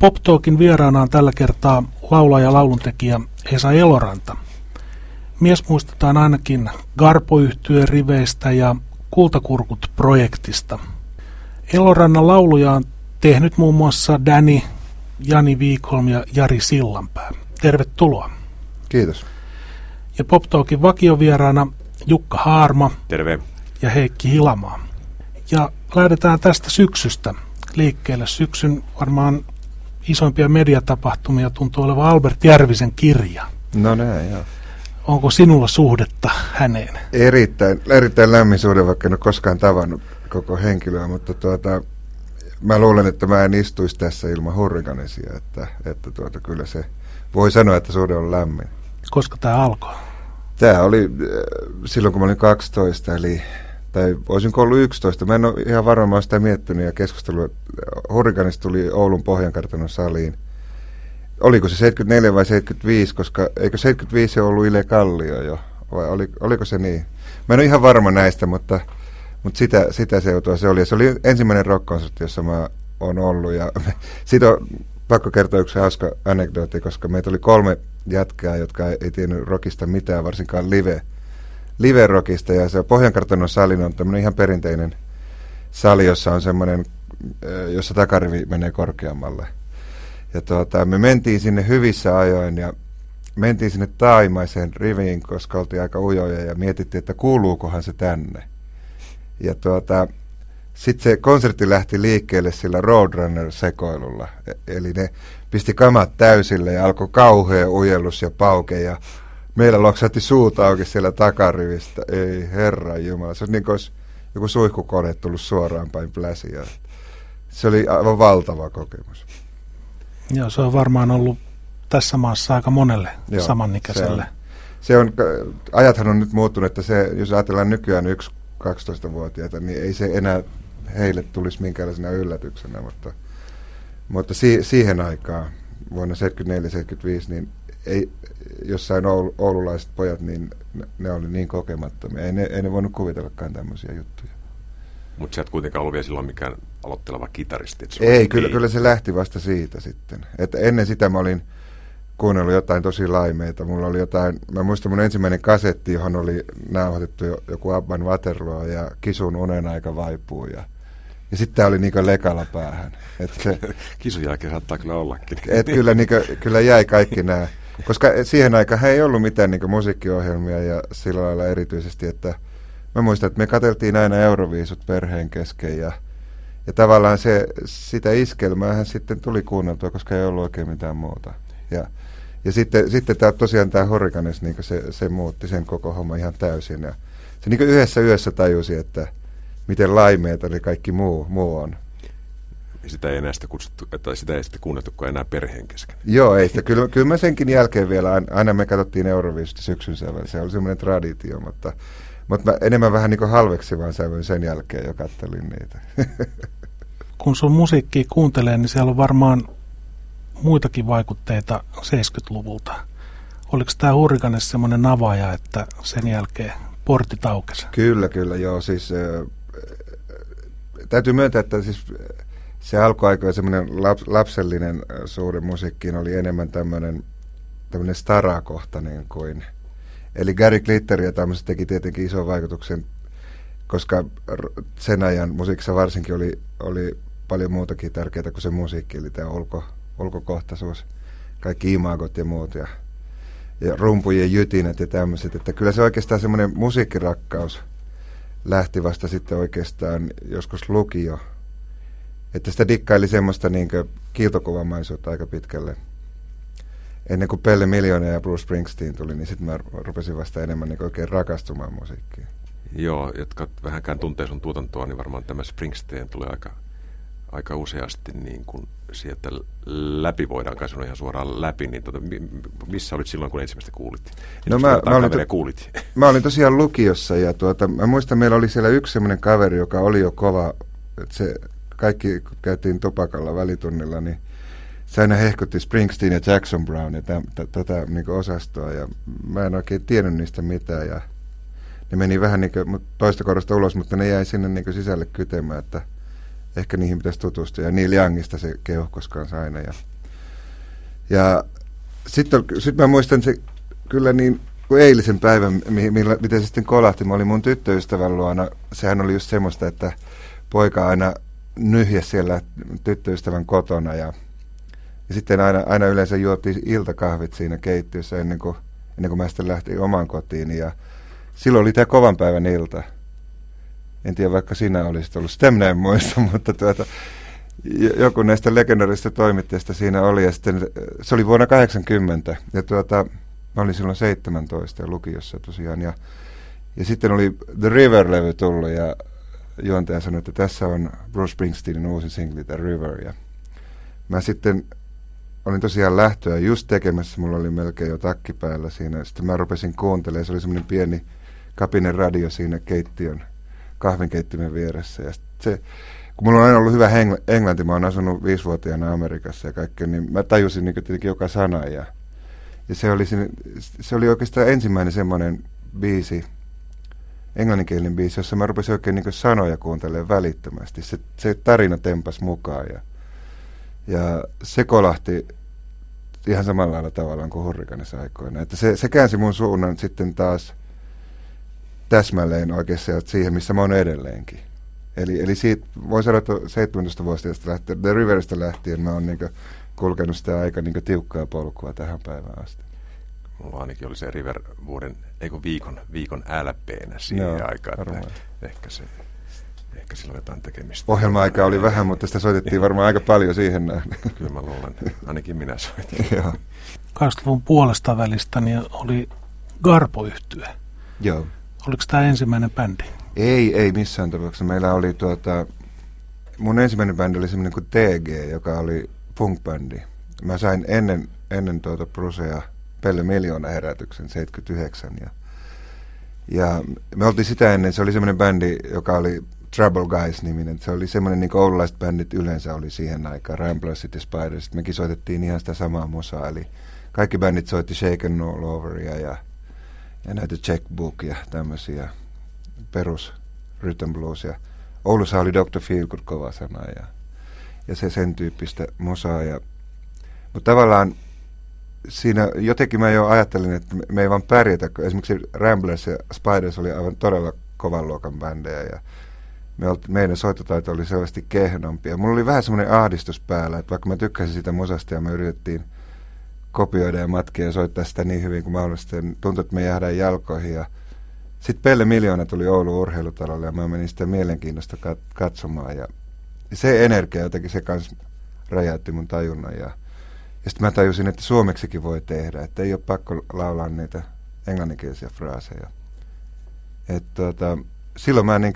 Pop Talkin vieraana on tällä kertaa laulaja ja lauluntekijä Esa Eloranta. Mies muistetaan ainakin garpo riveistä ja Kultakurkut-projektista. Elorannan lauluja on tehnyt muun muassa Danny, Jani Viikolm ja Jari Sillanpää. Tervetuloa. Kiitos. Ja Pop Talkin vakiovieraana Jukka Haarma. Terve. Ja Heikki Hilamaa. Ja lähdetään tästä syksystä liikkeelle. Syksyn varmaan isoimpia mediatapahtumia tuntuu olevan Albert Järvisen kirja. No näin, joo. Onko sinulla suhdetta häneen? Erittäin, erittäin lämmin suhde, vaikka en ole koskaan tavannut koko henkilöä, mutta tuota, mä luulen, että mä en istuisi tässä ilman hurrikanesia, että, että tuota, kyllä se voi sanoa, että suhde on lämmin. Koska tämä alkoi? Tämä oli äh, silloin, kun mä olin 12, eli tai olisinko ollut 11. Mä en ole ihan varma, mä sitä miettinyt ja keskustellut. Hurrikanista tuli Oulun Pohjankartanon saliin. Oliko se 74 vai 75, koska eikö 75 ollut Ile Kallio jo, vai oli, oliko se niin? Mä en ole ihan varma näistä, mutta, mutta sitä, sitä seutua se oli. Ja se oli ensimmäinen rock jossa mä oon ollut. Ja siitä on pakko kertoa yksi hauska anekdootti, koska meitä oli kolme jätkää, jotka ei, ei tiennyt rockista mitään, varsinkaan live live-rockista ja se Pohjankartanon sali on tämmöinen ihan perinteinen sali, jossa on semmoinen, jossa takarivi menee korkeammalle. Ja tuota, me mentiin sinne hyvissä ajoin ja mentiin sinne taimaiseen riviin, koska oltiin aika ujoja ja mietittiin, että kuuluukohan se tänne. Ja tuota, sitten se konsertti lähti liikkeelle sillä Roadrunner-sekoilulla. E- eli ne pisti kamat täysille ja alkoi kauhea ujellus ja pauke ja meillä loksahti suut auki siellä takarivistä. Ei herra jumala, se on niin kuin olisi joku suihkukone tullut suoraan päin pläsiä. Se oli aivan valtava kokemus. Joo, se on varmaan ollut tässä maassa aika monelle Joo, samanikäiselle. Se on, se on, ajathan on nyt muuttunut, että se, jos ajatellaan nykyään yksi 12-vuotiaita, niin ei se enää heille tulisi minkäänlaisena yllätyksenä, mutta, mutta si, siihen aikaan, vuonna 74-75, niin ei, jossain oul, oululaiset pojat, niin ne, ne oli niin kokemattomia. Ei ne, ei ne voinut kuvitellakaan tämmöisiä juttuja. Mutta sä et kuitenkaan ollut vielä silloin mikään aloitteleva kitaristi. Ei, kyllä, niin. kyllä se lähti vasta siitä sitten. Että ennen sitä mä olin kuunnellut jotain tosi laimeita. Mulla oli jotain, mä muistan mun ensimmäinen kasetti, johon oli nauhoitettu joku Abban Waterloo ja Kisun unen aika vaipuu. Ja, ja sitten tämä oli niinku lekalla päähän. Et se, Kisun jälkeen saattaa kyllä ollakin. Et kyllä, niinku, kyllä jäi kaikki nämä koska siihen aikaan ei ollut mitään niin musiikkiohjelmia ja sillä lailla erityisesti, että mä muistan, että me katseltiin aina Euroviisut perheen kesken ja, ja tavallaan se, sitä iskelmäähän sitten tuli kuunneltua, koska ei ollut oikein mitään muuta. Ja, ja sitten, sitten tää, tosiaan tämä Horikanes, niin se, se muutti sen koko homma ihan täysin. Ja se niin yhdessä yössä tajusi, että miten laimeeta eli kaikki muu, muu on sitä ei enää sitä kutsuttu, että sitä ei sitten kuunnettukaan enää perheen kesken. Joo, ei sitä. Kyllä, kyllä mä senkin jälkeen vielä, aina me katsottiin Euroviisusta syksyn sävel, se oli semmoinen traditio, mutta, mutta mä enemmän vähän niin kuin halveksivan sävyn sen jälkeen jo kattelin niitä. Kun sun musiikkia kuuntelee, niin siellä on varmaan muitakin vaikutteita 70-luvulta. Oliko tämä Hurrikanes semmoinen avaaja, että sen jälkeen portti taukesi? Kyllä, kyllä, joo. Siis, äh, täytyy myöntää, että siis se alkuaikojen semmoinen laps, lapsellinen suuri musiikkiin oli enemmän tämmöinen tämmöinen starakohtainen kuin. Eli Gary Glitter ja tämmöiset teki tietenkin ison vaikutuksen, koska sen ajan musiikissa varsinkin oli, oli paljon muutakin tärkeää kuin se musiikki, eli tämä ulko, ulkokohtaisuus, kaikki imagot ja muut ja, ja rumpujen jytinät ja tämmöiset. Että kyllä se oikeastaan semmoinen musiikkirakkaus lähti vasta sitten oikeastaan joskus lukio että sitä dikkaili semmoista niin kiiltokuvamaisuutta aika pitkälle. Ennen kuin Pelle Miljoona ja Bruce Springsteen tuli, niin sitten mä rupesin vasta enemmän niin oikein rakastumaan musiikkiin. Joo, jotka vähänkään tuntee sun tuotantoa, niin varmaan tämä Springsteen tulee aika, aika useasti niin kuin sieltä läpi voidaan kai sanoa ihan suoraan läpi, niin tota, missä olit silloin, kun ensimmäistä kuulit? No mä, mä, olin to, kuulit? mä olin tosiaan lukiossa ja tuota, mä muistan, meillä oli siellä yksi semmoinen kaveri, joka oli jo kova, että se kaikki kun käytiin tupakalla välitunnilla, niin se aina hehkutti Springsteen ja Jackson Brown ja tätä niin osastoa ja mä en oikein tiennyt niistä mitään ja ne meni vähän niin toista korosta ulos, mutta ne jäi sinne niin sisälle kytemään, että ehkä niihin pitäisi tutustua. Ja Neil Youngista se keuhkos kanssa aina. Ja, ja sitten sit mä muistan se kyllä niin kuin eilisen päivän, millä, miten se sitten kolahti. Mä olin mun tyttöystävän luona. Sehän oli just semmoista, että poika aina nyhjä siellä tyttöystävän kotona ja, ja sitten aina, aina yleensä juotiin iltakahvit siinä keittiössä ennen kuin, ennen kuin mä sitten lähtin omaan kotiin ja silloin oli tämä kovan päivän ilta. En tiedä, vaikka sinä olisit ollut. Sitä en muista, mutta tuota, joku näistä legendarista toimittajista siinä oli. Ja sitten, se oli vuonna 80 ja tuota, mä olin silloin 17 ja lukiossa tosiaan. Ja, ja sitten oli The River-levy tullut ja juontaja sanoi, että tässä on Bruce Springsteenin uusi singli The River. Ja mä sitten olin tosiaan lähtöä just tekemässä, mulla oli melkein jo takki päällä siinä. Sitten mä rupesin kuuntelemaan, se oli semmoinen pieni kapinen radio siinä keittiön kahvinkeittimen vieressä. Ja se, kun mulla on aina ollut hyvä heng- englanti, mä oon asunut viisivuotiaana Amerikassa ja kaikkea, niin mä tajusin niin tietenkin joka sana. Ja, ja se, oli, se oli oikeastaan ensimmäinen semmoinen biisi, englanninkielinen biisi, jossa mä rupesin oikein niin sanoja kuuntelemaan välittömästi. Se, se tarina tempas mukaan ja, ja se kolahti ihan samalla lailla tavallaan kuin Hurrikanissa aikoina. Että se, se käänsi mun suunnan sitten taas täsmälleen oikeastaan siihen, missä mä oon edelleenkin. Eli, eli siitä, voi sanoa, että 17-vuotiaasta lähtien, The Riverista lähtien mä oon niin kulkenut sitä aika niin tiukkaa polkua tähän päivään asti. Mulla ainakin oli se River vuoden, eikö viikon, viikon LPnä siihen Joo, aikaan. Että ehkä se ehkä sillä on jotain tekemistä. Ohjelma-aika oli vähän, mutta sitä soitettiin varmaan aika paljon siihen nähden. Kyllä mä luulen, ainakin minä soitin. 80-luvun puolesta välistä niin oli garpo -yhtyä. Joo. Oliko tämä ensimmäinen bändi? Ei, ei missään tapauksessa. Meillä oli tuota, mun ensimmäinen bändi oli semmoinen kuin TG, joka oli punk-bändi. Mä sain ennen, ennen tuota Brusea Pelle Miljoona herätyksen 79 ja, ja me oltiin sitä ennen, se oli semmoinen bändi, joka oli Trouble Guys-niminen. Se oli semmoinen, niin kuin oululaiset bändit yleensä oli siihen aikaan, Ramblers City Spiders. Mekin soitettiin ihan sitä samaa musaa, eli kaikki bändit soitti Shaken All Overia ja, ja näitä Checkbook ja tämmöisiä perus rhythm blues. Ja Oulussa oli Dr. Feelgood kova sana ja, ja se sen tyyppistä musaa. Ja, mutta tavallaan siinä jotenkin mä jo ajattelin, että me ei vaan pärjätä. Esimerkiksi Ramblers ja Spiders oli aivan todella kovan luokan bändejä ja me olti, meidän soittotaito oli selvästi kehnompi. Ja mulla oli vähän semmoinen ahdistus päällä, että vaikka mä tykkäsin sitä musasta ja me yritettiin kopioida ja matkia ja soittaa sitä niin hyvin kuin mahdollista, niin tuntui, että me jäädään jalkoihin. Ja sitten Pelle Miljoona tuli Oulun urheilutalolle ja mä menin sitä mielenkiinnosta kat- katsomaan. Ja se energia jotenkin se kanssa räjäytti mun tajunnan. Ja, ja sitten mä tajusin, että suomeksikin voi tehdä, että ei ole pakko laulaa niitä englanninkielisiä fraaseja. Et tota, silloin mä niin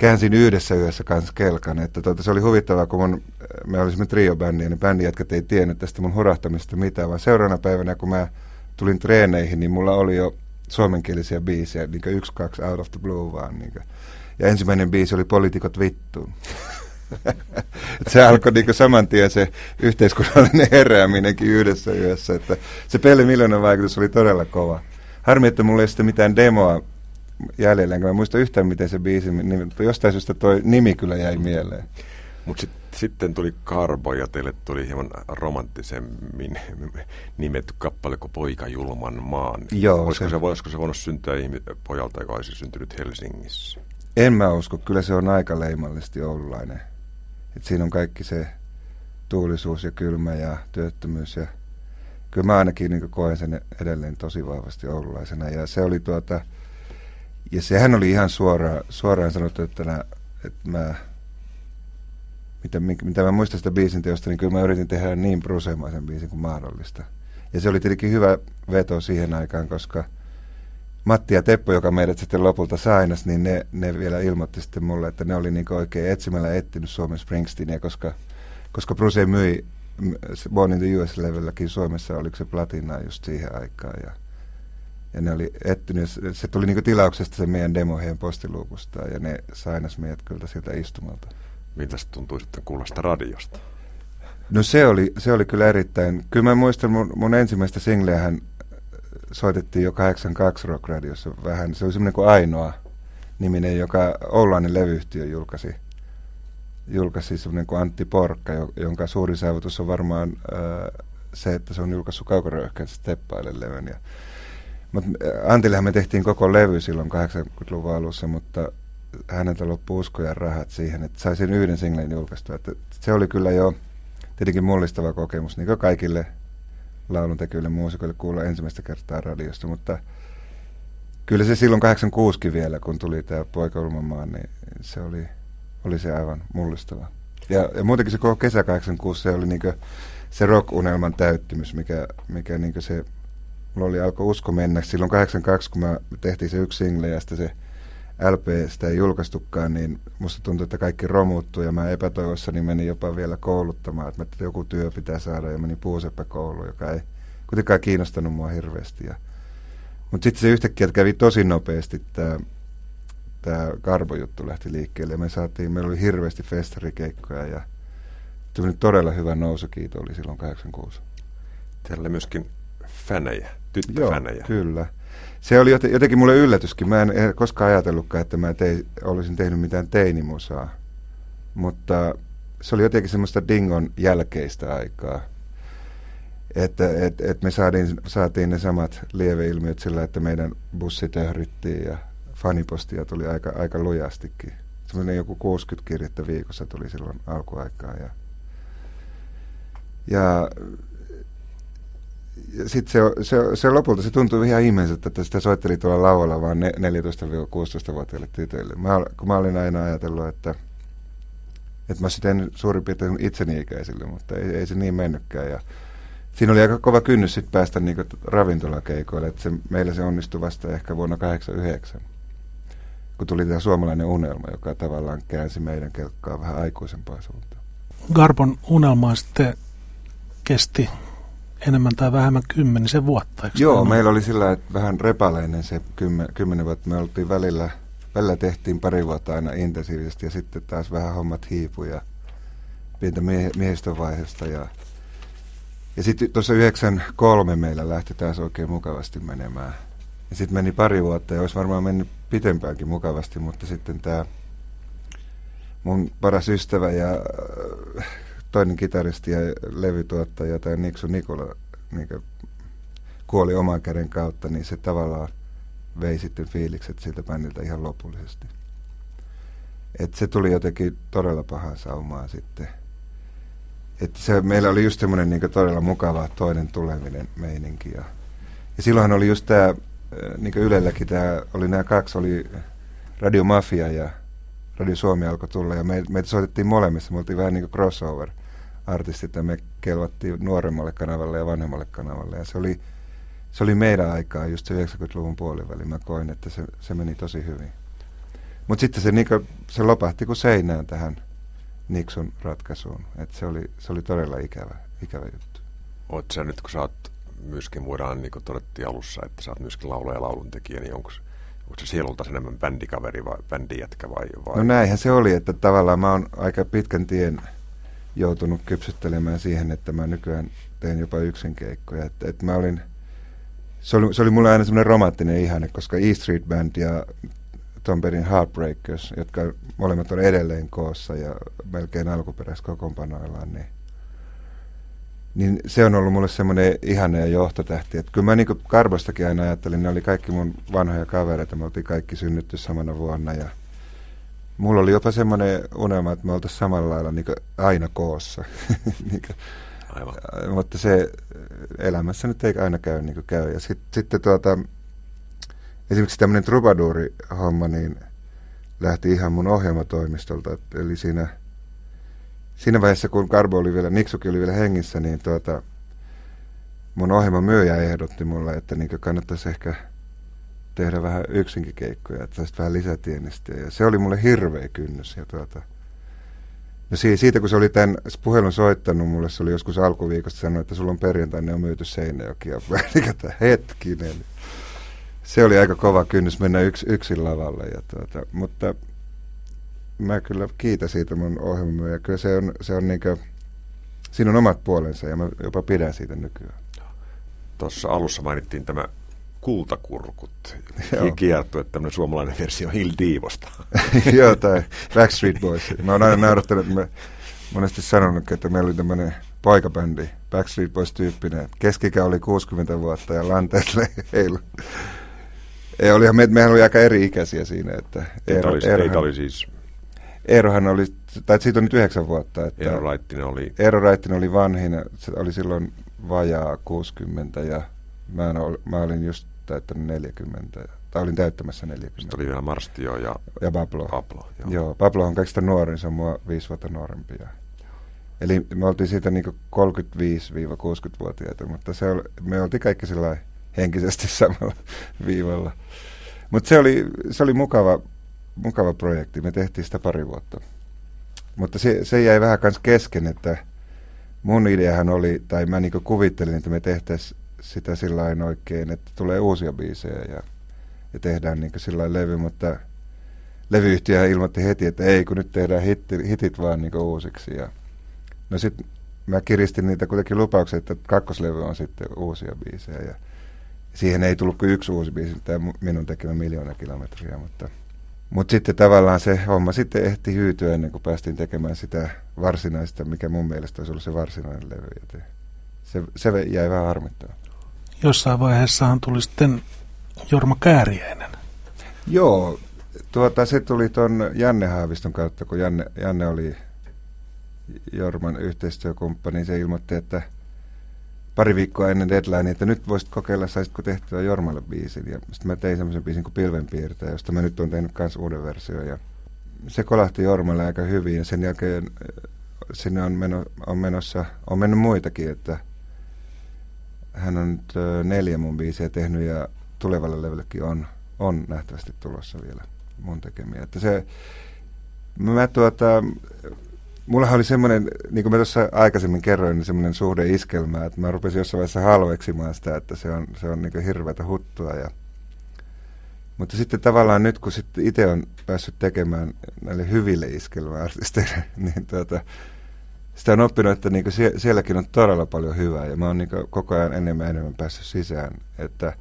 käänsin yhdessä yössä kanssa kelkan. Että tuota, se oli huvittavaa, kun mun, me olisimme trio-bändi, ja ne bändijätkät ei tiennyt tästä mun hurahtamista mitään, vaan seuraavana päivänä, kun mä tulin treeneihin, niin mulla oli jo suomenkielisiä biisejä, niin yksi, kaksi, out of the blue vaan. Niin. Ja ensimmäinen biisi oli Poliitikot vittuun. se alkoi niin saman tien se yhteiskunnallinen herääminenkin yhdessä yössä. Että se peli miljoonan vaikutus oli todella kova. Harmi, että mulla ei sitten mitään demoa jäljellä, enkä mä muista yhtään miten se biisi, niin, mutta jostain syystä toi nimi kyllä jäi mieleen. Mutta sit, sitten tuli Karbo ja teille tuli hieman romanttisemmin nimetty kappale kuin Poika julman maan. Joo, olisiko se, se, olisiko se voinut syntyä pojalta, joka olisi syntynyt Helsingissä? En mä usko, kyllä se on aika leimallisesti oululainen. Et siinä on kaikki se tuulisuus ja kylmä ja työttömyys ja kyllä mä ainakin niin koen sen edelleen tosi vahvasti oululaisena. Ja se oli tuota, ja sehän oli ihan suoraan, suoraan sanottu, että, nää, että mä, mitä, mitä mä muistan sitä biisin teosta, niin kyllä mä yritin tehdä niin brusemaisen biisin kuin mahdollista. Ja se oli tietenkin hyvä veto siihen aikaan, koska Matti ja Teppo, joka meidät sitten lopulta sainas, niin ne, ne vielä ilmoitti sitten mulle, että ne oli niin oikein etsimällä etsinyt Suomen Springsteenia, koska, koska Bruce myi Born in the US-levelläkin Suomessa, oliko se platinaa just siihen aikaan. Ja, ja ne oli ettynyt, se tuli niinku tilauksesta se meidän demo heidän postiluukusta ja ne sainas meidät kyllä sieltä istumalta. Miltä se tuntui sitten kuulla sitä radiosta? No se oli, se oli kyllä erittäin, kyllä mä muistan mun, mun ensimmäistä singleähän soitettiin jo 82 Rock Radiossa vähän, se oli semmoinen kuin Ainoa niminen, joka Oulainen levyyhtiö julkaisi. julkaisi semmoinen kuin Antti Porkka, jonka suurin saavutus on varmaan ää, se, että se on julkaissut kaukoröyhkäisen Steppaille levyn. Ja, mutta Antillehän me tehtiin koko levy silloin 80-luvun alussa, mutta häneltä loppui usko ja rahat siihen, että saisin yhden singlen julkaistua. Että se oli kyllä jo tietenkin mullistava kokemus, niin kuin kaikille lauluntekijöille muusikoille kuulla ensimmäistä kertaa radiosta, mutta kyllä se silloin 86 vielä, kun tuli tämä Poika Ulmamaan, niin se oli, oli se aivan mullistava. Ja, ja muutenkin se koko kesä 86, se oli niin se rock-unelman täyttymys, mikä, mikä niin se, mulla oli alkoi usko mennä. Silloin 82, kun mä tehtiin se yksi single ja sitten se LP sitä ei julkaistukaan, niin musta tuntui, että kaikki romuttui ja mä epätoivossani menin jopa vielä kouluttamaan, että, mä, että joku työ pitää saada ja menin puuseppäkouluun, joka ei kuitenkaan kiinnostanut mua hirveästi. Ja, mutta sitten se yhtäkkiä kävi tosi nopeasti tämä tämä Garbo-juttu lähti liikkeelle ja me saatiin, meillä oli hirveästi festarikeikkoja ja todella hyvä nousukiito oli silloin 86. Teillä oli myöskin fänejä, tyttöfänejä. Joo, kyllä se oli jotenkin mulle yllätyskin. Mä en koskaan ajatellutkaan, että mä tei, olisin tehnyt mitään teinimusaa. Mutta se oli jotenkin semmoista dingon jälkeistä aikaa. Että et, et me saatiin, saatiin ne samat lieveilmiöt sillä, että meidän bussi töhrittiin ja fanipostia tuli aika, aika lujastikin. Semmoinen joku 60 kirjettä viikossa tuli silloin alkuaikaa. Ja, ja sitten se, se, se, lopulta se tuntui ihan ihmeelliseltä, että sitä soitteli tuolla laualla vain 14-16-vuotiaille tytöille. Mä, kun mä olin aina ajatellut, että, että mä sitten suurin piirtein itseni ikäisille, mutta ei, ei se niin mennytkään. Ja siinä oli aika kova kynnys sitten päästä niin ravintolakeikoille, että se, meillä se onnistui vasta ehkä vuonna 89, kun tuli tämä suomalainen unelma, joka tavallaan käänsi meidän kelkkaa vähän aikuisempaa suuntaan. Garbon unelma sitten kesti enemmän tai vähemmän kymmenisen vuotta. Eikö Joo, meillä oli sillä että vähän repaleinen se kymmen, kymmenen vuotta. Me oltiin välillä, välillä tehtiin pari vuotta aina intensiivisesti ja sitten taas vähän hommat hiipu ja pientä mie- miehistövaiheesta. Ja, ja sitten tuossa 93 meillä lähti taas oikein mukavasti menemään. Ja sitten meni pari vuotta ja olisi varmaan mennyt pitempäänkin mukavasti, mutta sitten tämä mun paras ystävä ja toinen kitaristi ja levytuottaja, tämä Niksu Nikola, niin kuoli oman käden kautta, niin se tavallaan vei sitten fiilikset siltä bändiltä ihan lopullisesti. Et se tuli jotenkin todella pahan saumaan sitten. Et se, meillä oli just semmoinen niin todella mukava toinen tuleminen meininki. Ja, ja silloinhan oli just tämä, niin Ylelläkin tämä, oli nämä kaksi, oli Radio Mafia ja Radio Suomi alkoi tulla ja me, meitä soitettiin molemmissa, me oltiin vähän niin kuin crossover artistit ja me kelvattiin nuoremmalle kanavalle ja vanhemmalle kanavalle ja se oli, se oli meidän aikaa just se 90-luvun puoliväli. Mä koin, että se, se meni tosi hyvin. Mutta sitten se, niinku, se lopahti kuin seinään tähän Nixon ratkaisuun. Et se, oli, se oli todella ikävä, ikävä juttu. Oot sä nyt, kun sä oot myöskin, voidaan niin kuin todettiin alussa, että sä oot myöskin laulaja ja lauluntekijä, niin onko onko se sielulta enemmän bändikaveri vai bändijätkä vai, vai? No näinhän se oli, että tavallaan mä oon aika pitkän tien joutunut kypsyttelemään siihen, että mä nykyään teen jopa yksin keikkoja. Et, et mä olin, se, oli, se oli mulle aina semmoinen romanttinen ihanne, koska E Street Band ja Tom Perin Heartbreakers, jotka molemmat on edelleen koossa ja melkein alkuperäiskokoonpanoillaan, niin niin se on ollut mulle semmoinen ihanne ja johtotähti. Että kyllä mä niin Karbostakin aina ajattelin, ne oli kaikki mun vanhoja kavereita, me oltiin kaikki synnytty samana vuonna ja mulla oli jopa semmoinen unelma, että me oltaisiin samalla lailla niin aina koossa. niin kuin, Aivan. Mutta se elämässä nyt ei aina käy niin kuin käy. Ja sit, sitten tuota, esimerkiksi tämmöinen trubaduuri-homma, niin lähti ihan mun ohjelmatoimistolta. Eli siinä siinä vaiheessa, kun Karbo oli vielä, Niksukin oli vielä hengissä, niin tuota, mun ohjelman myyjä ehdotti mulle, että niin kannattaisi ehkä tehdä vähän yksinkin keikkoja, että saisit vähän lisätienestiä. Ja se oli mulle hirveä kynnys. Ja tuota, no siitä, kun se oli tämän puhelun soittanut mulle, se oli joskus alkuviikosta sanonut, että sulla on perjantaina on myyty Seinäjoki. Ja hetkinen. Se oli aika kova kynnys mennä yks, yksin lavalle. Ja tuota, mutta mä kyllä kiitän siitä mun ohjelmamyöjä. Kyllä se on, se on niinkö, siinä on omat puolensa ja mä jopa pidän siitä nykyään. Tuossa alussa mainittiin tämä Kultakurkut kiertue, tämmöinen suomalainen versio Hill Diivosta. Joo, tai Backstreet Boys. Mä oon aina naurattanut, että mä monesti sanonut, että meillä oli tämmöinen poikabändi, Backstreet Boys-tyyppinen. Keskikä oli 60 vuotta ja lanteet heilu. Ei, olihan me, mehän oli aika eri-ikäisiä siinä. Että Eero, oli, Eerohan, oli siis... Eerohan oli, tai siitä on nyt yhdeksän vuotta. Että Eero Raittinen oli... Eero Raittinen oli vanhin, se oli silloin vajaa 60 ja mä, ol, mä olin just täyttänyt 40, tai olin täyttämässä 40. Sitten oli vielä Marstio ja, ja Pablo. Pablo joo. joo, Pablo on kaikista nuorin, se on mua viisi vuotta nuorempi. Ja Eli me oltiin siitä niin 35-60-vuotiaita, mutta se oli, me oltiin kaikki henkisesti samalla viivalla. Mutta se oli, se oli mukava, mukava projekti, me tehtiin sitä pari vuotta. Mutta se, se jäi vähän kans kesken, että mun ideahan oli, tai mä niin kuvittelin, että me tehtäisiin sitä sillä oikein, että tulee uusia biisejä ja, ja tehdään niin sillä levy, mutta levyyhtiö ilmoitti heti, että ei, kun nyt tehdään hitti, hitit vaan niin uusiksi. Ja No sitten mä kiristin niitä kuitenkin lupauksia, että kakkoslevy on sitten uusia biisejä ja siihen ei tullut kuin yksi uusi biisi, tämä minun tekemä miljoona kilometriä, mutta, mutta sitten tavallaan se homma sitten ehti hyytyä ennen kuin päästiin tekemään sitä varsinaista, mikä mun mielestä olisi ollut se varsinainen levy. Se, se jäi vähän harmittamaan. Jossain vaiheessahan tuli sitten Jorma Kääriäinen. Joo, tuota, se tuli tuon Janne Haaviston kautta, kun Janne, Janne oli Jorman yhteistyökumppani, se ilmoitti, että pari viikkoa ennen deadline, että nyt voisit kokeilla, saisitko tehtyä Jormalle biisin. Ja sitten mä tein semmoisen biisin kuin Pilvenpiirtäjä, josta mä nyt olen tehnyt myös uuden version. Ja se kolahti Jormalle aika hyvin ja sen jälkeen äh, sinne on, meno, on menossa, on mennyt muitakin, että hän on nyt neljä mun biisiä tehnyt ja tulevalle levyllekin on, on nähtävästi tulossa vielä mun tekemiä. Että se, mä tuota, Mulla oli semmoinen, niin kuin mä tuossa aikaisemmin kerroin, niin semmoinen suhde iskelmää, että mä rupesin jossain vaiheessa halveksimaan sitä, että se on, se on niin hirveätä huttua. Ja, mutta sitten tavallaan nyt, kun sitten itse on päässyt tekemään näille hyville iskelmäartisteille, niin tuota, sitä on oppinut, että niin sie, sielläkin on todella paljon hyvää ja mä oon niin koko ajan enemmän ja enemmän päässyt sisään. Että,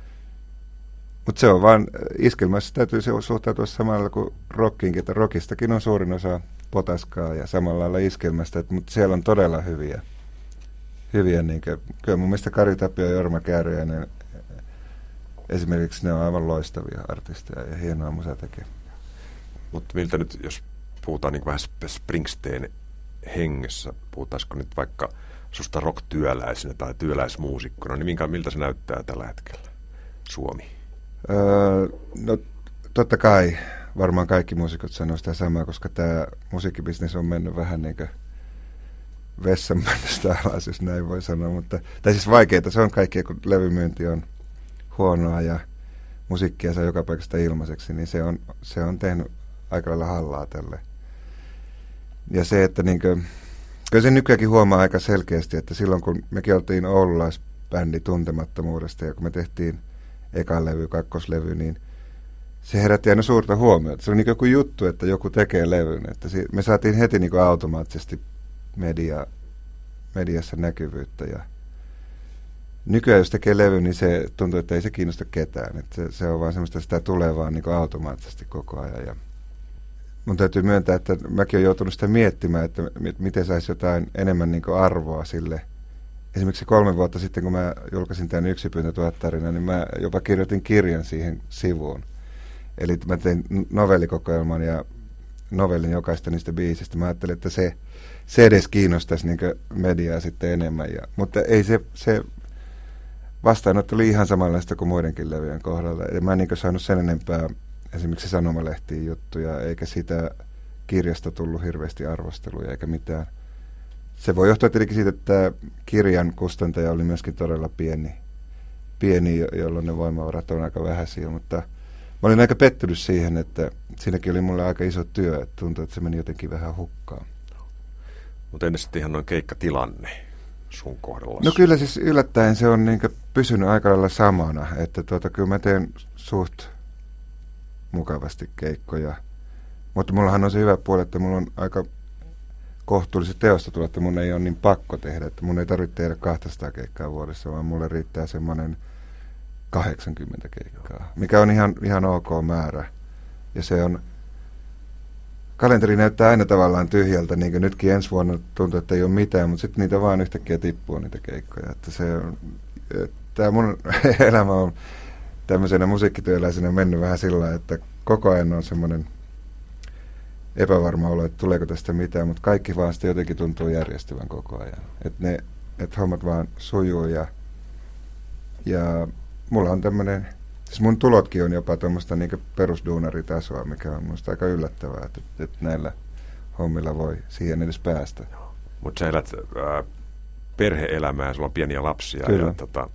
mutta se on vaan, iskelmässä täytyy se suhtautua samalla kuin rockiinkin, että rockistakin on suurin osa potaskaa ja samalla lailla iskelmästä, että, mutta siellä on todella hyviä. hyviä niin kuin, kyllä mun mielestä Kari Tapio ja Jorma Kääriäinen esimerkiksi ne on aivan loistavia artisteja ja hienoa musa tekee. Mutta miltä nyt, jos puhutaan niin vähän Springsteen hengessä, puhutaanko nyt vaikka susta rock-työläisenä tai työläismuusikkona, niin minkä, miltä se näyttää tällä hetkellä Suomi? Öö, no totta kai varmaan kaikki muusikot sanoo sitä samaa, koska tämä musiikkibisnes on mennyt vähän niin kuin vessan alas, jos näin voi sanoa. Mutta, tai siis vaikeaa se on kaikkea, kun levymyynti on huonoa ja musiikkia saa joka paikasta ilmaiseksi, niin se on, se on tehnyt aika lailla hallaa tälle. Ja se, että niin kuin, kyllä se nykyäänkin huomaa aika selkeästi, että silloin kun mekin oltiin oululaisbändi tuntemattomuudesta ja kun me tehtiin ekan levy, kakkoslevy, niin – se herätti aina suurta huomiota. Se on niin joku juttu, että joku tekee levyn. Että me saatiin heti niin automaattisesti media, mediassa näkyvyyttä. Ja nykyään jos tekee levy, niin se tuntuu, että ei se kiinnosta ketään. Että se, se on vaan semmoista, sitä tulee vaan niin automaattisesti koko ajan. Ja mun täytyy myöntää, että mäkin olen joutunut sitä miettimään, että miten saisi jotain enemmän niin arvoa sille. Esimerkiksi kolme vuotta sitten, kun mä julkaisin tämän yksipyyntö niin mä jopa kirjoitin kirjan siihen sivuun Eli mä tein novellikokoelman ja novellin jokaista niistä biisistä. Mä ajattelin, että se, se edes kiinnostaisi niin mediaa sitten enemmän. Ja, mutta ei se, se vastaanotto oli ihan samanlaista kuin muidenkin levyjen kohdalla. Ja mä en niin saanut sen enempää esimerkiksi sanomalehtiin juttuja, eikä sitä kirjasta tullut hirveästi arvosteluja eikä mitään. Se voi johtua tietenkin siitä, että kirjan kustantaja oli myöskin todella pieni, pieni jolloin ne voimavarat on aika vähäisiä, mutta – Mä olin aika pettynyt siihen, että siinäkin oli mulle aika iso työ, että tuntui, että se meni jotenkin vähän hukkaan. Mutta entä sitten ihan noin keikkatilanne sun kohdalla? No kyllä siis yllättäen se on niin pysynyt aika lailla samana, että tuota, kyllä mä teen suht mukavasti keikkoja. Mutta mullahan on se hyvä puoli, että mulla on aika kohtuulliset teosta tulla, että mun ei ole niin pakko tehdä, että mun ei tarvitse tehdä 200 keikkaa vuodessa, vaan mulle riittää semmoinen 80 keikkaa, mikä on ihan, ihan ok määrä. Ja se on, kalenteri näyttää aina tavallaan tyhjältä, niin kuin nytkin ensi vuonna tuntuu, että ei ole mitään, mutta sitten niitä vaan yhtäkkiä tippuu niitä keikkoja. Että se on, tämä mun elämä on tämmöisenä musiikkityöläisenä mennyt vähän sillä että koko ajan on semmoinen epävarma olo, että tuleeko tästä mitään, mutta kaikki vaan sitten jotenkin tuntuu järjestyvän koko ajan. Että ne, että hommat vaan sujuu ja, ja mulla on tämmöinen, siis mun tulotkin on jopa tuommoista niin perusduunaritasoa, mikä on minusta aika yllättävää, että, että näillä hommilla voi siihen edes päästä. Mutta sä elät äh, perhe-elämää, sulla on pieniä lapsia Kyllä. ja tota,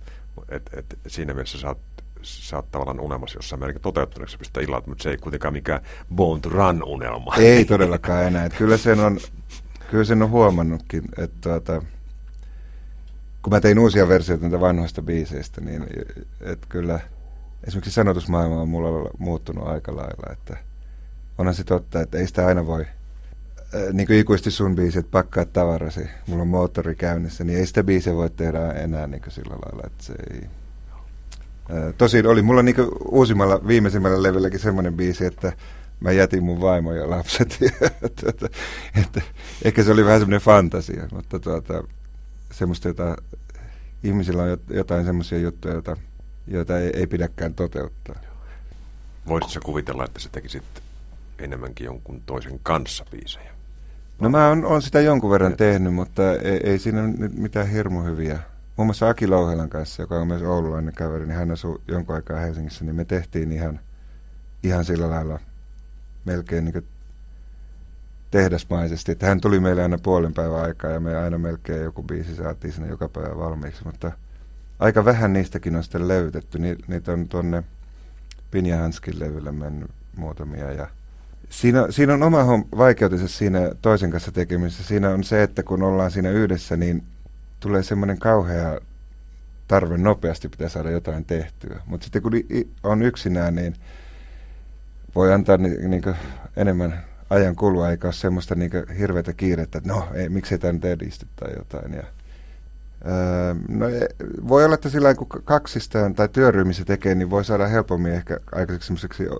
et, et, siinä mielessä sä oot sä oot tavallaan unelmassa jossain määrin toteutuneeksi pistää illat, mutta se ei kuitenkaan mikään born to run unelma. Ei todellakaan enää. Kyllä sen on, kyllä sen on huomannutkin, että tuota, kun mä tein uusia versioita näitä vanhoista biiseistä, niin että kyllä esimerkiksi sanotusmaailma on mulla muuttunut aika lailla, että onhan se totta, että ei sitä aina voi niin kuin ikuisesti sun biisi, että pakkaa tavarasi, mulla on moottori käynnissä, niin ei sitä biisiä voi tehdä enää niin kuin sillä lailla, että se ei, Tosin oli mulla niinku uusimmalla viimeisimmällä levylläkin semmoinen biisi, että mä jätin mun vaimo ja lapset. tuota, että, ehkä se oli vähän semmoinen fantasia, mutta tuota, semmoista, jota ihmisillä on jotain semmoisia juttuja, joita, joita ei, ei pidäkään toteuttaa. Voisitko kuvitella, että sä tekisit enemmänkin jonkun toisen kanssa biisejä? No mä oon, oon sitä jonkun verran tehnyt, mutta ei, ei siinä nyt mitään hirmu hyviä muun muassa Aki Louhelan kanssa, joka on myös oululainen kaveri, niin hän asui jonkun aikaa Helsingissä, niin me tehtiin ihan, ihan sillä lailla melkein niin tehdasmaisesti, että hän tuli meille aina puolen päivän aikaa ja me aina melkein joku biisi saatiin sinne joka päivä valmiiksi, mutta aika vähän niistäkin on sitten löytetty. Ni, niitä on tuonne Pinja Hanskin levylle mennyt muutamia ja Siinä, siinä on oma vaikeutensa siinä toisen kanssa tekemisessä. Siinä on se, että kun ollaan siinä yhdessä, niin tulee semmoinen kauhea tarve nopeasti pitää saada jotain tehtyä. Mutta sitten kun on yksinään, niin voi antaa ni, niin enemmän ajan kulua, eikä ole semmoista niin hirveätä kiirettä, että no, ei, miksei tämä nyt edisty tai jotain. Ja, öö, no, e, voi olla, että sillä kun kaksistaan tai työryhmissä tekee, niin voi saada helpommin ehkä aikaiseksi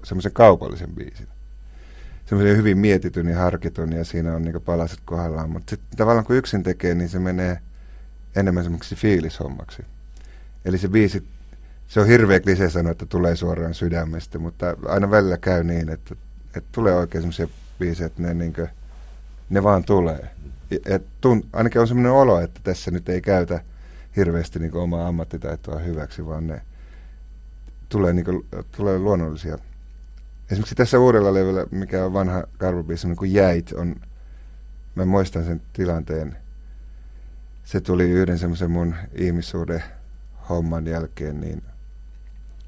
semmoisen kaupallisen biisin. Semmoisen hyvin mietityn ja harkitun ja siinä on niin palaset kohdallaan. Mutta sitten tavallaan kun yksin tekee, niin se menee – enemmän semmoiksi fiilishommaksi. Eli se biisi, se on hirveä klisee sanoa, että tulee suoraan sydämestä, mutta aina välillä käy niin, että, että tulee oikein semmoisia biisejä, että ne, niin kuin, ne vaan tulee. Et tunt, ainakin on semmoinen olo, että tässä nyt ei käytä hirveästi niin omaa ammattitaitoa hyväksi, vaan ne tulee, niin kuin, tulee luonnollisia. Esimerkiksi tässä uudella levyllä, mikä on vanha karvobiisi, niin kuin Jäit, on, mä muistan sen tilanteen, se tuli yhden semmoisen mun ihmissuhde homman jälkeen, niin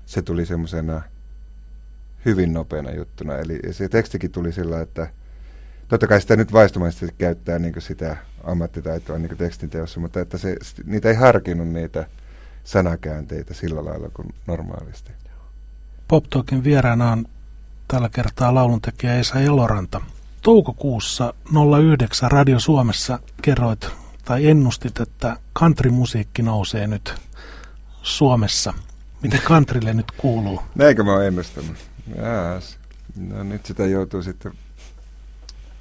se tuli semmoisena hyvin nopeana juttuna. Eli se tekstikin tuli sillä, että totta kai sitä nyt vaistomaisesti käyttää niin sitä ammattitaitoa niin tekstinteossa, mutta että se, niitä ei harkinnut niitä sanakäänteitä sillä lailla kuin normaalisti. Pop Talkin vieraana on tällä kertaa lauluntekijä Esa Eloranta. Toukokuussa 09 Radio Suomessa kerroit tai ennustit, että country-musiikki nousee nyt Suomessa. Miten countrylle nyt kuuluu? Näinkö mä oon ennustanut? Jaas. No nyt sitä joutuu sitten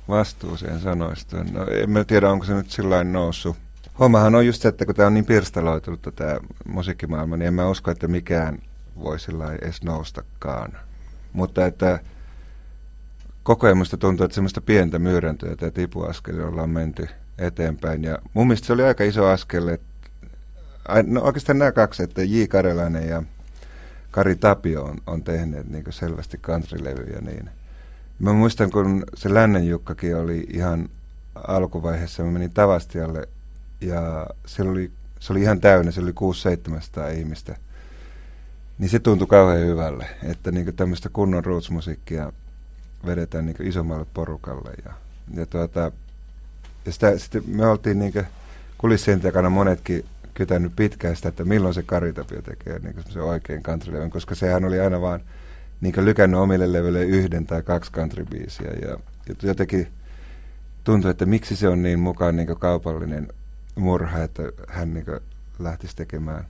vastuuseen sanoista. No en mä tiedä, onko se nyt sillä noussut. Hommahan on just se, että kun tämä on niin pirstaloitunut tämä musiikkimaailma, niin en mä usko, että mikään voi sillä edes noustakaan. Mutta että koko ajan musta tuntuu, että semmoista pientä myyräntöä tai tipuaskelia ollaan menty – eteenpäin. Ja mun mielestä se oli aika iso askel, että no oikeastaan nämä kaksi, että J. Karelainen ja Kari Tapio on, on tehneet niin selvästi countrylevyjä. Niin. Mä muistan, kun se Lännen Jukkakin oli ihan alkuvaiheessa, mä menin Tavastialle ja se oli, se oli ihan täynnä, se oli 600-700 ihmistä. Niin se tuntui kauhean hyvälle, että niin tämmöistä kunnon roots-musiikkia vedetään niin isommalle porukalle. Ja, ja tuota, ja sitä, sitten me oltiin niin kulissien takana monetkin kytänyt pitkään sitä, että milloin se Karitapio tekee niin se oikein countrylevyn, koska sehän oli aina vaan niin lykännyt omille levyille yhden tai kaksi countrybiisiä. Ja, ja jotenkin tuntui, että miksi se on niin mukaan niin kaupallinen murha, että hän niin lähtisi tekemään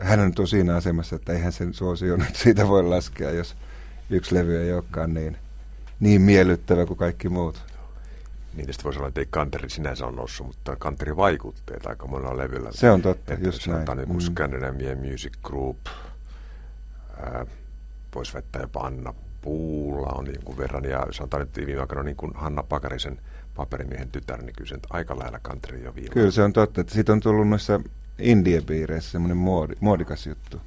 hän on nyt siinä asemassa, että eihän sen suosio nyt siitä voi laskea, jos yksi levy ei olekaan niin, niin miellyttävä kuin kaikki muut. Niin tästä voisi olla, että ei kanteri sinänsä on noussut, mutta kanteri vaikutteet aika monella levyllä. Se on totta, että just näin. Joku mm. Scandinavian Music Group, voisi vettää jopa Anna Puula on jonkun verran, ja sanotaan nyt viime aikoina niin kuin Hanna Pakarisen paperimiehen tytär, niin kyllä se aika lähellä country jo viime. Kyllä se on totta, että siitä on tullut noissa indie-piireissä semmoinen muodi, muodikas juttu.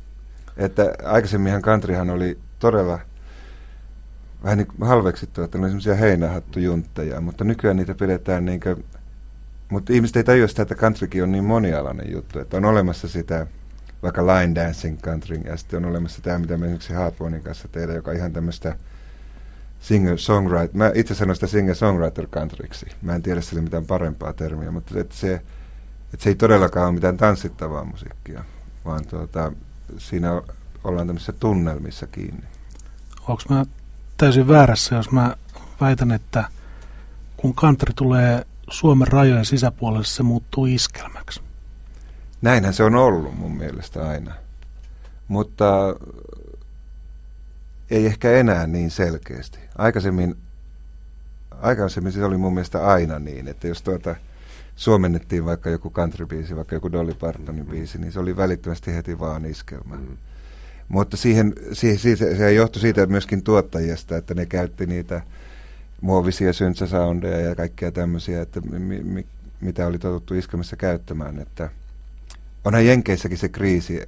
Että aikaisemminhan countryhan oli todella vähän niin halveksittu, että ne oli semmoisia heinähattujuntteja, mutta nykyään niitä pidetään niin kuin, mutta ihmiset ei tajua sitä, että countrykin on niin monialainen juttu, että on olemassa sitä vaikka line dancing country, ja sitten on olemassa tämä, mitä me esimerkiksi Hardbonin kanssa tehdään, joka on ihan tämmöistä singer-songwriter, mä itse sanon sitä singer-songwriter countryksi, mä en tiedä sille mitään parempaa termiä, mutta että se, että se ei todellakaan ole mitään tanssittavaa musiikkia, vaan tuota, siinä ollaan tämmöisissä tunnelmissa kiinni. Onko mä täysin väärässä, jos mä väitän, että kun country tulee Suomen rajojen sisäpuolelle, se muuttuu iskelmäksi? Näinhän se on ollut mun mielestä aina. Mutta ei ehkä enää niin selkeästi. Aikaisemmin, aikaisemmin se oli mun mielestä aina niin, että jos tuota, suomennettiin vaikka joku country-biisi, vaikka joku Dolly Partonin biisi, niin se oli välittömästi heti vaan iskelmä. Mm. Mutta siihen, siihen, siihen, se johtui siitä myöskin tuottajista, että ne käytti niitä muovisia syntsäsoundeja ja kaikkea tämmöisiä, että mi, mi, mitä oli totuttu iskelmässä käyttämään. Että onhan Jenkeissäkin se kriisi,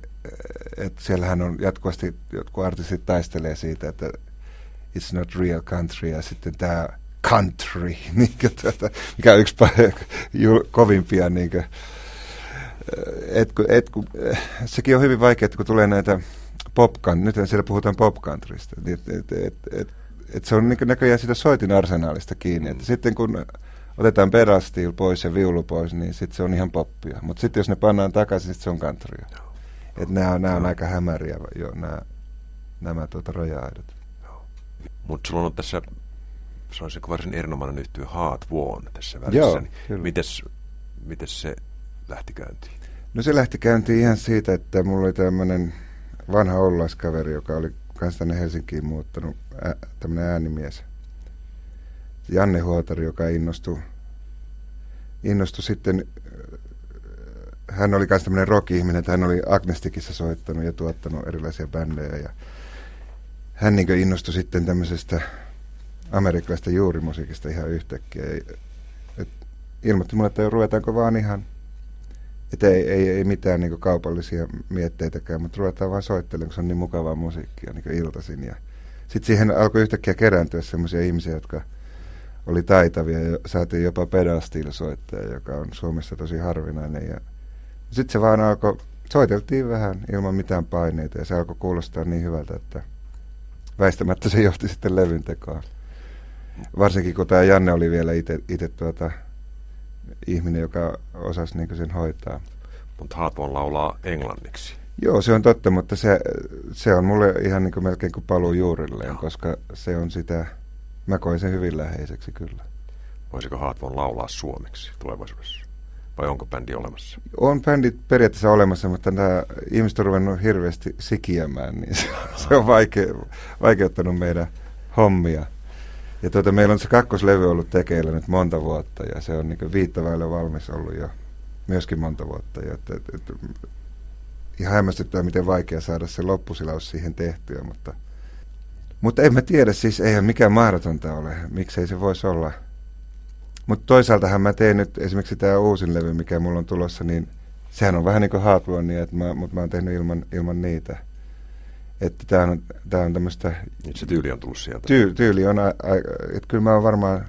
että siellähän on jatkuvasti, jotkut artistit taistelee siitä, että it's not real country, ja sitten tämä country, niin tuota, mikä on yksi kovimpia niin kuin, et, et, sekin on hyvin vaikeaa, kun tulee näitä pop nyt siellä puhutaan pop countrysta, niin, et, et, et, et, et se on niin näköjään sitä soitin arsenaalista kiinni, että sitten kun otetaan pedastil pois ja viulu pois, niin sitten se on ihan poppia, mutta sitten jos ne pannaan takaisin, sitten se on countrya. Että nämä on, nämä on aika hämäriä jo, nämä, nämä tuota raja-aidot. Mutta sulla on tässä, se on se varsin erinomainen yhtyä Heart Won tässä välissä. Joo, niin mites, mites se lähti käyntiin? No se lähti käyntiin ihan siitä, että mulla oli tämmöinen vanha ollaiskaveri, joka oli kans tänne Helsinkiin muuttanut, ä, tämmöinen äänimies. Janne Huotari, joka innostui, innostui sitten, hän oli myös tämmöinen rock-ihminen, että hän oli Agnestikissa soittanut ja tuottanut erilaisia bändejä ja hän niin innostui sitten tämmöisestä amerikkalaista juurimusiikista ihan yhtäkkiä. Et ilmoitti mulle, että ruvetaanko vaan ihan että ei, ei, ei mitään niin kaupallisia mietteitäkään, mutta ruvetaan vaan soittelemaan, kun se on niin mukavaa musiikkia niin iltaisin. Ja sitten siihen alkoi yhtäkkiä kerääntyä sellaisia ihmisiä, jotka oli taitavia ja saatiin jopa pedastilsoittaja, joka on Suomessa tosi harvinainen. Ja sitten se vaan alkoi, soiteltiin vähän ilman mitään paineita ja se alkoi kuulostaa niin hyvältä, että väistämättä se johti sitten levyn tekoon. Varsinkin kun tämä Janne oli vielä itse tuota, ihminen, joka osasi niin sen hoitaa. Mutta Haatmon laulaa englanniksi. Joo, se on totta, mutta se, se on mulle ihan niin kuin melkein kuin paluu juurilleen, Joo. koska se on sitä, mä koin sen hyvin läheiseksi kyllä. Voisiko Haatmon laulaa suomeksi tulevaisuudessa? Vai onko bändi olemassa? On bändi periaatteessa olemassa, mutta nämä ihmiset on ruvennut hirveästi sikiämään, niin se, se on vaike, vaikeuttanut meidän hommia. Ja tuota, meillä on se kakkoslevy ollut tekeillä nyt monta vuotta ja se on niin viittavaille valmis ollut jo myöskin monta vuotta. Ja että, että, että, ihan hämmästyttää, miten vaikea saada se loppusilaus siihen tehtyä, mutta, mutta en mä tiedä, siis eihän mikään mahdotonta ole, miksei se voisi olla. Mutta toisaaltahan mä teen nyt esimerkiksi tämä uusin levy, mikä mulla on tulossa, niin sehän on vähän niin kuin Hardwonia, mutta mä oon tehnyt ilman, ilman niitä – että tämä on, tää on tämmöistä... Niin se tyyli on tullut sieltä. Tyy, tyyli on, että kyllä mä oon varmaan,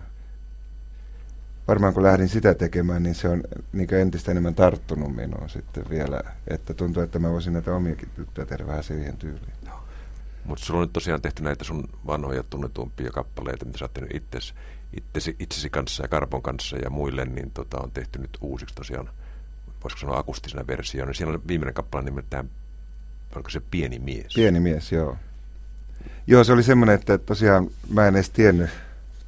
varmaan kun lähdin sitä tekemään, niin se on niin entistä enemmän tarttunut minuun sitten vielä. Että tuntuu, että mä voisin näitä omiakin juttuja tehdä vähän siihen tyyliin. No. Mutta sulla on nyt tosiaan tehty näitä sun vanhoja tunnetumpia kappaleita, mitä sä oot tehnyt itsesi, itsesi, itsesi kanssa ja Karpon kanssa ja muille, niin tota, on tehty nyt uusiksi tosiaan, voisiko sanoa akustisena versioon. Siellä on viimeinen kappale nimeltään Oliko se pieni mies? Pieni mies, joo. Joo, se oli semmoinen, että tosiaan mä en edes tiennyt,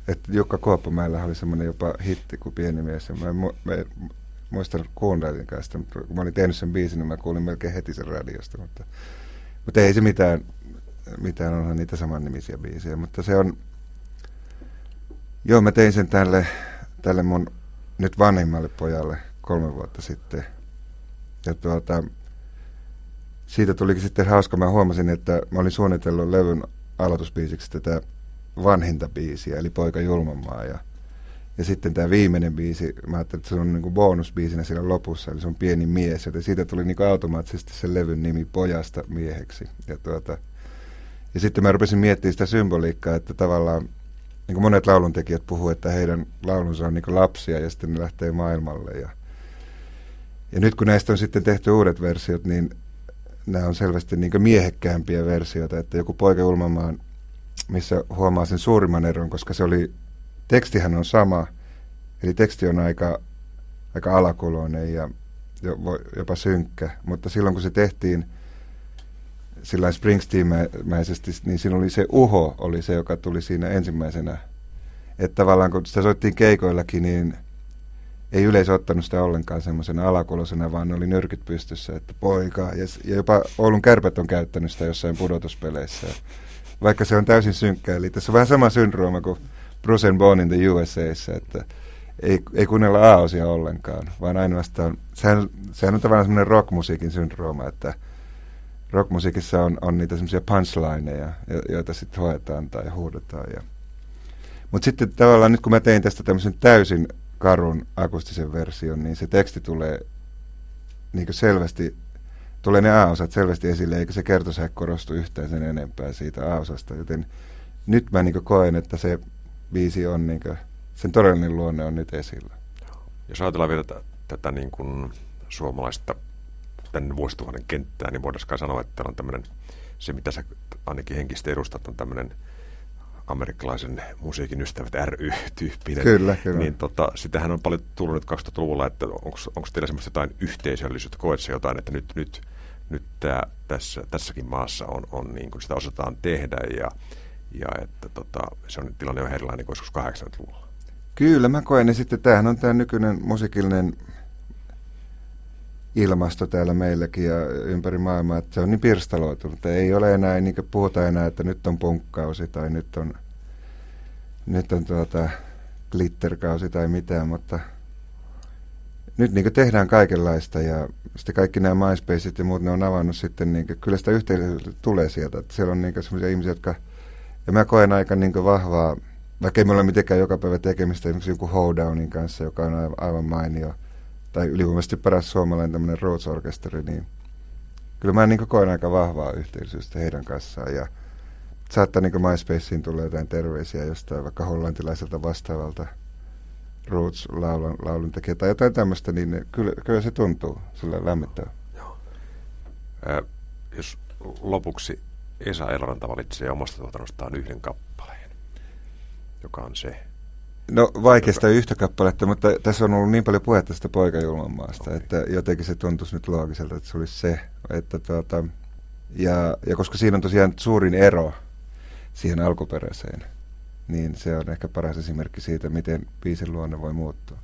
että Jukka Kuoppamäellä oli semmoinen jopa hitti kuin pieni mies. Ja mä, me muistan kuunnelin kanssa. Kun mä olin tehnyt sen biisin, niin mä kuulin melkein heti sen radiosta. Mutta, mutta ei se mitään, mitään onhan niitä samannimisiä biisejä. Mutta se on, joo mä tein sen tälle, tälle mun nyt vanhimmalle pojalle kolme vuotta sitten. Ja tuota, siitä tulikin sitten hauska. Mä huomasin, että mä olin suunnitellut levyn aloitusbiisiksi tätä vanhinta biisiä, eli Poika Julmanmaa. Ja, ja sitten tämä viimeinen biisi, mä ajattelin, että se on niin kuin bonusbiisinä siellä lopussa, eli se on pieni mies, joten siitä tuli niin kuin automaattisesti se levyn nimi Pojasta mieheksi. Ja, tuota, ja sitten mä rupesin miettimään sitä symboliikkaa, että tavallaan niin kuin monet lauluntekijät puhuu, että heidän laulunsa on niin lapsia ja sitten ne lähtee maailmalle. Ja, ja nyt kun näistä on sitten tehty uudet versiot, niin nämä on selvästi niin miehekkäämpiä versioita, että joku poika Ulmamaan, missä huomaa sen suurimman eron, koska se oli, tekstihän on sama, eli teksti on aika, aika alakuloinen ja jopa synkkä, mutta silloin kun se tehtiin sillä Springsteen-mäisesti, niin siinä oli se uho, oli se, joka tuli siinä ensimmäisenä. Että tavallaan kun sitä soittiin keikoillakin, niin ei yleisö ottanut sitä ollenkaan semmoisena alakulosena, vaan ne oli nyrkit pystyssä, että poika. Ja, ja jopa Oulun kärpät on käyttänyt sitä jossain pudotuspeleissä. Vaikka se on täysin synkkä. Eli tässä on vähän sama syndrooma kuin Bruce and Bone in the USAissa, että ei, ei kuunnella A-osia ollenkaan, vaan ainoastaan, sehän, sehän on tavallaan semmoinen rockmusiikin syndrooma, että rockmusiikissa on, on niitä semmoisia punchlineja, joita sitten hoetaan tai huudetaan. Mutta sitten tavallaan nyt kun mä tein tästä tämmöisen täysin karun akustisen version, niin se teksti tulee niin selvästi, tulee ne A-osat selvästi esille, eikä se kertosäe korostu yhtään sen enempää siitä A-osasta. Joten nyt mä niin koen, että se biisi on, niin kuin, sen todellinen luonne on nyt esillä. Jos ajatellaan vielä tätä, tätä niin kuin suomalaista tämän vuosituhannen kenttää, niin voidaan sanoa, että on tämmöinen, se mitä sä ainakin henkisesti edustat, on tämmöinen amerikkalaisen musiikin ystävät ry-tyyppinen. Kyllä, kyllä. Niin tota, sitähän on paljon tullut nyt 2000-luvulla, että onko teillä semmoista jotain yhteisöllisyyttä, koet se jotain, että nyt, nyt, nyt tää, tässä, tässäkin maassa on, on niin kuin sitä osataan tehdä ja, ja että tota, se on tilanne on erilainen kuin joskus 80-luvulla. Kyllä, mä koen, ja sitten tämähän on tämä nykyinen musiikillinen ilmasto täällä meilläkin ja ympäri maailmaa, että se on niin pirstaloitunut. Ei ole enää, niin kuin puhuta enää, että nyt on punkkausi tai nyt on, nyt on tuota glitterkausi tai mitään, mutta nyt niin tehdään kaikenlaista ja sitten kaikki nämä MySpaceit ja muut, ne on avannut sitten, niin kuin, kyllä sitä yhteisöllisyyttä tulee sieltä, että siellä on niin sellaisia ihmisiä, jotka, ja mä koen aika niin vahvaa, vaikka ei me ole mitenkään joka päivä tekemistä esimerkiksi joku Hoedownin kanssa, joka on aivan mainio, tai ylivoimaisesti paras suomalainen tämmöinen Rhodes-orkesteri, niin kyllä mä niin koen aika vahvaa yhteisyystä heidän kanssaan. Ja saattaa niin MySpaceen tulla jotain terveisiä jostain vaikka hollantilaiselta vastaavalta Rhodes-laulun laulun tekijä tai jotain tämmöistä, niin kyllä, kyllä se tuntuu sillä lämmittävä. Joo. Äh, jos lopuksi Esa Eloranta valitsee omasta tuotannostaan yhden kappaleen, joka on se, No vaikeasta yhtä kappaletta, mutta tässä on ollut niin paljon puhetta sitä poikajulmanmaasta, okay. että jotenkin se tuntuisi nyt loogiselta, että se olisi se. Että tuota, ja, ja koska siinä on tosiaan suurin ero siihen alkuperäiseen, niin se on ehkä paras esimerkki siitä, miten biisin luonne voi muuttua.